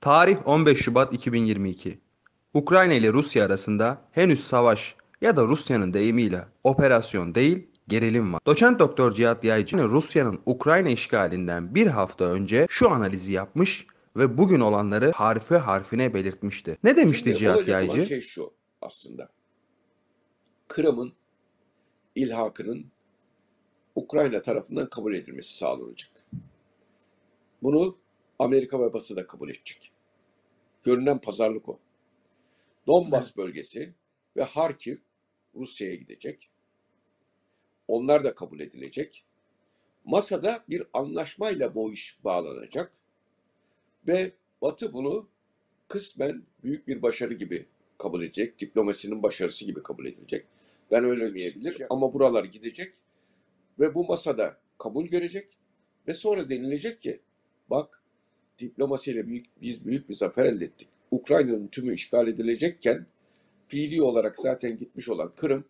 Tarih 15 Şubat 2022. Ukrayna ile Rusya arasında henüz savaş ya da Rusya'nın deyimiyle operasyon değil gerilim var. Doçent Doktor Cihat Yaycı Rusya'nın Ukrayna işgalinden bir hafta önce şu analizi yapmış ve bugün olanları harfi harfine belirtmişti. Ne demişti Şimdi Cihat Yaycı? şey şu aslında. Kırım'ın ilhakının Ukrayna tarafından kabul edilmesi sağlanacak. Bunu Amerika ve Batı da kabul edecek. Görünen pazarlık o. Donbas bölgesi ve Harkiv Rusya'ya gidecek. Onlar da kabul edilecek. Masada bir anlaşmayla bu iş bağlanacak ve Batı bunu kısmen büyük bir başarı gibi kabul edecek. Diplomasinin başarısı gibi kabul edilecek. Ben öyle demeyebilir ama buralar gidecek ve bu masada kabul görecek ve sonra denilecek ki bak diplomasiyle büyük, biz büyük bir zafer elde ettik. Ukrayna'nın tümü işgal edilecekken fiili olarak zaten gitmiş olan Kırım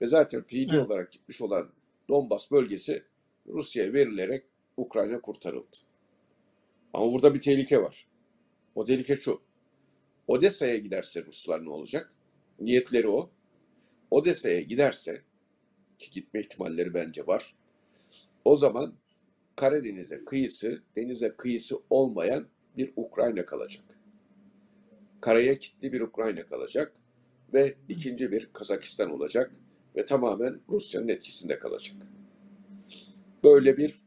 ve zaten fiili Evet. olarak gitmiş olan Donbas bölgesi Rusya'ya verilerek Ukrayna kurtarıldı. Ama burada bir tehlike var. O tehlike şu. Odessa'ya giderse Ruslar ne olacak? Niyetleri o. Odessa'ya giderse ki gitme ihtimalleri bence var. O zaman Karadeniz'e kıyısı, denize kıyısı olmayan bir Ukrayna kalacak. Karaya kilitli bir Ukrayna kalacak ve ikinci bir Kazakistan olacak ve tamamen Rusya'nın etkisinde kalacak. Böyle bir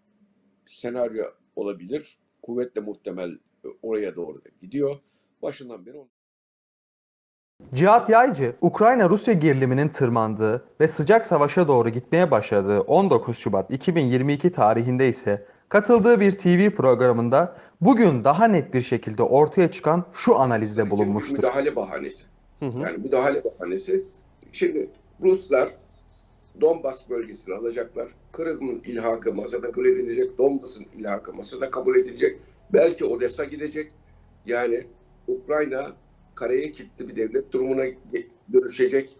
senaryo olabilir. Kuvvetle muhtemel oraya doğru da gidiyor. Başından beri Cihat Yaycı, Ukrayna-Rusya geriliminin tırmandığı ve sıcak savaşa doğru gitmeye başladığı 19 Şubat 2022 tarihinde ise katıldığı bir TV programında bugün daha net bir şekilde ortaya çıkan şu analizde bulunmuştur. müdahale bahanesi. Hı hı. Yani müdahale bahanesi. Şimdi Ruslar Donbas bölgesini alacaklar. Kırım'ın ilhakı masada kabul edilecek. Donbas'ın ilhakı masada kabul edilecek. Belki Odessa gidecek. Yani Ukrayna karaya kilitli bir devlet durumuna dönüşecek.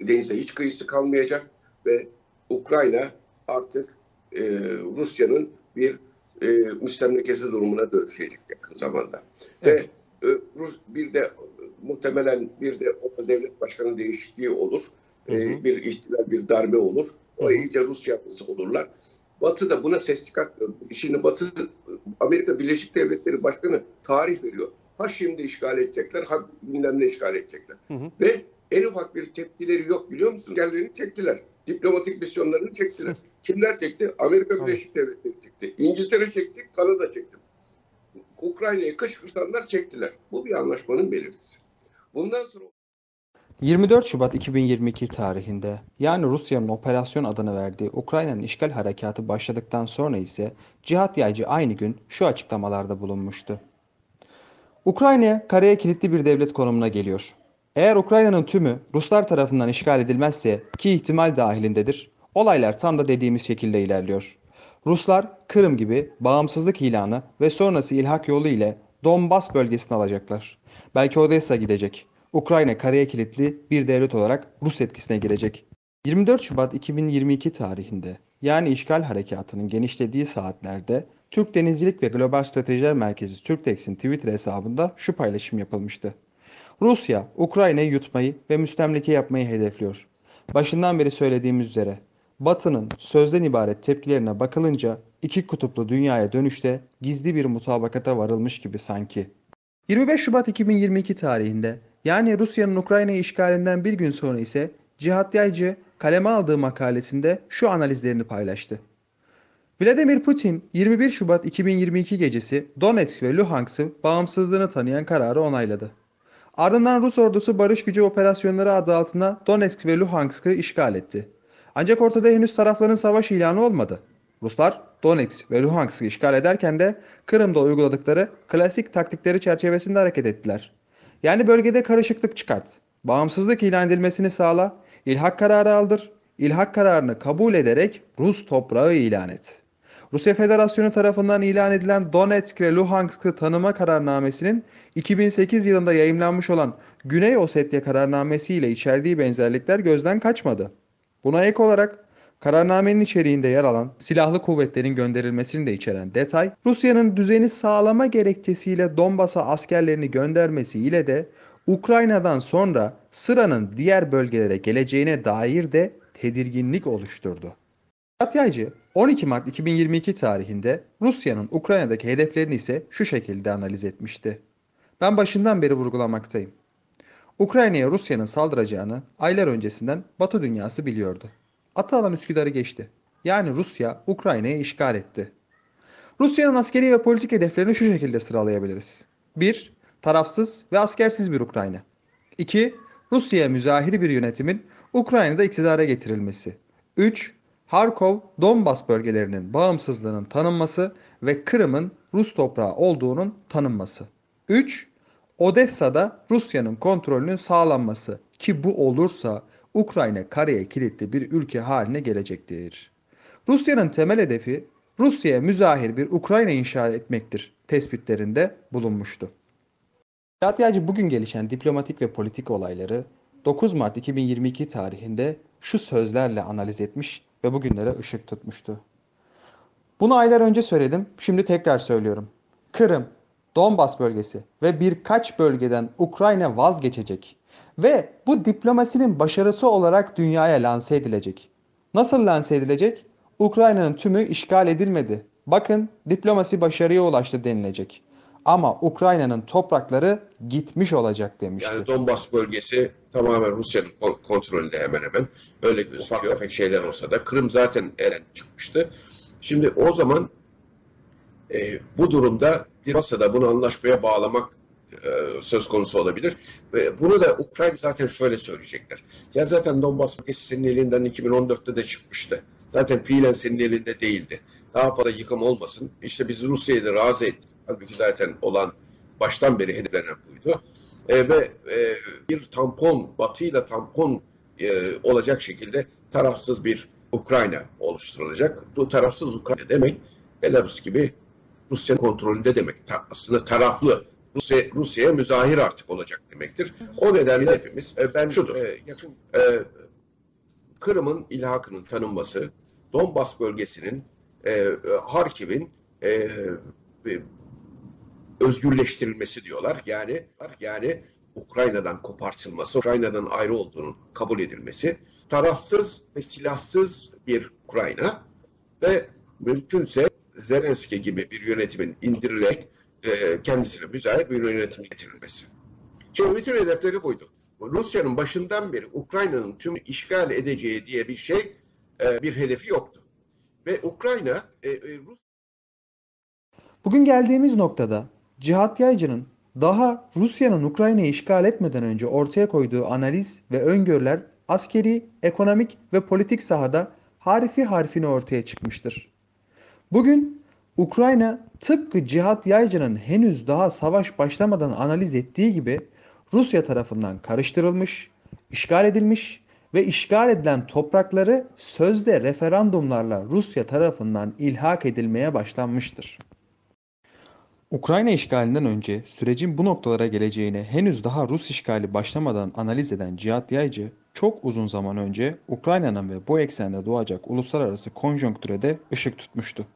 Denize hiç kıyısı kalmayacak ve Ukrayna artık e, Rusya'nın bir e, müstemlekesi durumuna dönüşecek yakın zamanda. Evet. Ve e, Rus bir de muhtemelen bir de orada devlet başkanı değişikliği olur. Hı hı. E, bir ihtilal, bir darbe olur. O Hı hı. iyice Rus yapısı olurlar. Batı da buna ses çıkartmıyor. Şimdi Batı, Amerika Birleşik Devletleri Başkanı tarih veriyor. Ha şimdi işgal edecekler, ha bilmem ne işgal edecekler. Hı hı. Ve en ufak bir tepkileri yok biliyor musun? Gellerini çektiler. Diplomatik misyonlarını çektiler. Kimler çekti? Amerika. Birleşik Devletleri çekti. İngiltere çekti, Kanada çekti. Ukrayna'yı kışkırtanlar çektiler. Bu bir anlaşmanın belirtisi. Bundan sonra 24 Şubat 2022 tarihinde yani Rusya'nın operasyon adını verdiği Ukrayna'nın işgal harekatı başladıktan sonra ise Cihat Yaycı aynı gün şu açıklamalarda bulunmuştu. Ukrayna karaya kilitli bir devlet konumuna geliyor. Eğer Ukrayna'nın tümü Ruslar tarafından işgal edilmezse ki ihtimal dahilindedir, olaylar tam da dediğimiz şekilde ilerliyor. Ruslar Kırım gibi bağımsızlık ilanı ve sonrası ilhak yolu ile Donbas bölgesini alacaklar. Belki Odessa gidecek. Ukrayna karaya kilitli bir devlet olarak Rus etkisine girecek. 24 Şubat 2022 tarihinde yani işgal harekatının genişlediği saatlerde Türk Denizcilik ve Global Stratejiler Merkezi Türktex'in Twitter hesabında şu paylaşım yapılmıştı. Rusya, Ukrayna'yı yutmayı ve müstemleke yapmayı hedefliyor. Başından beri söylediğimiz üzere Batı'nın sözden ibaret tepkilerine bakılınca iki kutuplu dünyaya dönüşte gizli bir mutabakata varılmış gibi sanki. 25 Şubat 2022 tarihinde yani Rusya'nın Ukrayna'yı işgalinden bir gün sonra ise Cihat Yaycı kaleme aldığı makalesinde şu analizlerini paylaştı. Vladimir Putin 21 Şubat 2022 gecesi Donetsk ve Luhansk'ı bağımsızlığını tanıyan kararı onayladı. Ardından Rus ordusu barış gücü operasyonları adı altında Donetsk ve Luhansk'ı işgal etti. Ancak ortada henüz tarafların savaş ilanı olmadı. Ruslar Donetsk ve Luhansk'ı işgal ederken de Kırım'da uyguladıkları klasik taktikleri çerçevesinde hareket ettiler. Yani bölgede karışıklık çıkart, bağımsızlık ilan edilmesini sağla, ilhak kararı aldır, ilhak kararını kabul ederek Rus toprağı ilan et. Rusya Federasyonu tarafından ilan edilen Donetsk ve Luhansk'ı tanıma kararnamesinin 2008 yılında yayımlanmış olan Güney Ossetya kararnamesi ile içerdiği benzerlikler gözden kaçmadı. Buna ek olarak Kararnamenin içeriğinde yer alan silahlı kuvvetlerin gönderilmesini de içeren detay, Rusya'nın düzeni sağlama gerekçesiyle Donbas'a askerlerini göndermesiyle de Ukrayna'dan sonra sıranın diğer bölgelere geleceğine dair de tedirginlik oluşturdu. Murat Yaycı 12 Mart 2022 tarihinde Rusya'nın Ukrayna'daki hedeflerini ise şu şekilde analiz etmişti. Ben başından beri vurgulamaktayım. Ukrayna'ya Rusya'nın saldıracağını aylar öncesinden Batı dünyası biliyordu. Atı alan Üsküdar'ı geçti. Yani Rusya Ukrayna'yı işgal etti. Rusya'nın askeri ve politik hedeflerini şu şekilde sıralayabiliriz. 1. Tarafsız ve askersiz bir Ukrayna. 2. Rusya'ya müzahir bir yönetimin Ukrayna'da iktidara getirilmesi. 3. Harkov, Donbas bölgelerinin bağımsızlığının tanınması ve Kırım'ın Rus toprağı olduğunun tanınması. 3. Odessa'da Rusya'nın kontrolünün sağlanması ki bu olursa Ukrayna karaya kilitli bir ülke haline gelecektir. Rusya'nın temel hedefi Rusya'ya müzahir bir Ukrayna inşa etmektir tespitlerinde bulunmuştu. Çağatayacı bugün gelişen diplomatik ve politik olayları 9 Mart 2022 tarihinde şu sözlerle analiz etmiş ve bugünlere ışık tutmuştu. Bunu aylar önce söyledim, şimdi tekrar söylüyorum. Kırım, Donbas bölgesi ve birkaç bölgeden Ukrayna vazgeçecek ve bu diplomasinin başarısı olarak dünyaya lanse edilecek. Nasıl lanse edilecek? Ukrayna'nın tümü işgal edilmedi. Bakın diplomasi başarıya ulaştı denilecek. Ama Ukrayna'nın toprakları gitmiş olacak demişti. Yani Donbas bölgesi tamamen Rusya'nın kon- kontrolünde hemen hemen. Öyle gözüküyor. Ufak tefek şeyler olsa da. Kırım zaten elen çıkmıştı. Şimdi o zaman e, bu durumda bir masada bunu anlaşmaya bağlamak e, söz konusu olabilir. Ve bunu da Ukrayna zaten şöyle söyleyecekler. Ya zaten Donbas bölgesi senin elinden 2014'te de çıkmıştı. Zaten fiilen senin elinde değildi. Daha fazla yıkım olmasın. İşte biz Rusya'yı da razı ettik. Halbuki zaten olan baştan beri hedeflenen buydu. E, ve e, bir tampon, batıyla tampon e, olacak şekilde tarafsız bir Ukrayna oluşturulacak. Bu tarafsız Ukrayna demek Belarus gibi Rusya'nın kontrolünde demek. Ta, aslında taraflı. Rusya, Rusya'ya müzahir artık olacak demektir. O nedenle hepimiz e, ben şudur. E, yakın e, Kırım'ın ilhakının tanınması, Donbas bölgesinin, e, e, Harkiv'in e, e, özgürleştirilmesi diyorlar. Yani yani Ukrayna'dan kopartılması, Ukrayna'dan ayrı olduğunun kabul edilmesi, tarafsız ve silahsız bir Ukrayna ve mümkünse Zelenski gibi bir yönetimin indirilerek e, kendisine müzahir bir yönetim getirilmesi. Şimdi bütün hedefleri buydu. Rusya'nın başından beri Ukrayna'nın tüm işgal edeceği diye bir şey, e, bir hedefi yoktu. Ve Ukrayna, e, e, Rus Bugün geldiğimiz noktada Cihat Yaycı'nın daha Rusya'nın Ukrayna'yı işgal etmeden önce ortaya koyduğu analiz ve öngörüler askeri, ekonomik ve politik sahada harfi harfine ortaya çıkmıştır. Bugün Ukrayna tıpkı Cihat Yaycı'nın henüz daha savaş başlamadan analiz ettiği gibi Rusya tarafından karıştırılmış, işgal edilmiş ve işgal edilen toprakları sözde referandumlarla Rusya tarafından ilhak edilmeye başlanmıştır. Ukrayna işgalinden önce sürecin bu noktalara geleceğini henüz daha Rus işgali başlamadan analiz eden Cihat Yaycı, çok uzun zaman önce Ukrayna'nın ve bu eksende doğacak uluslararası konjonktüre de ışık tutmuştu.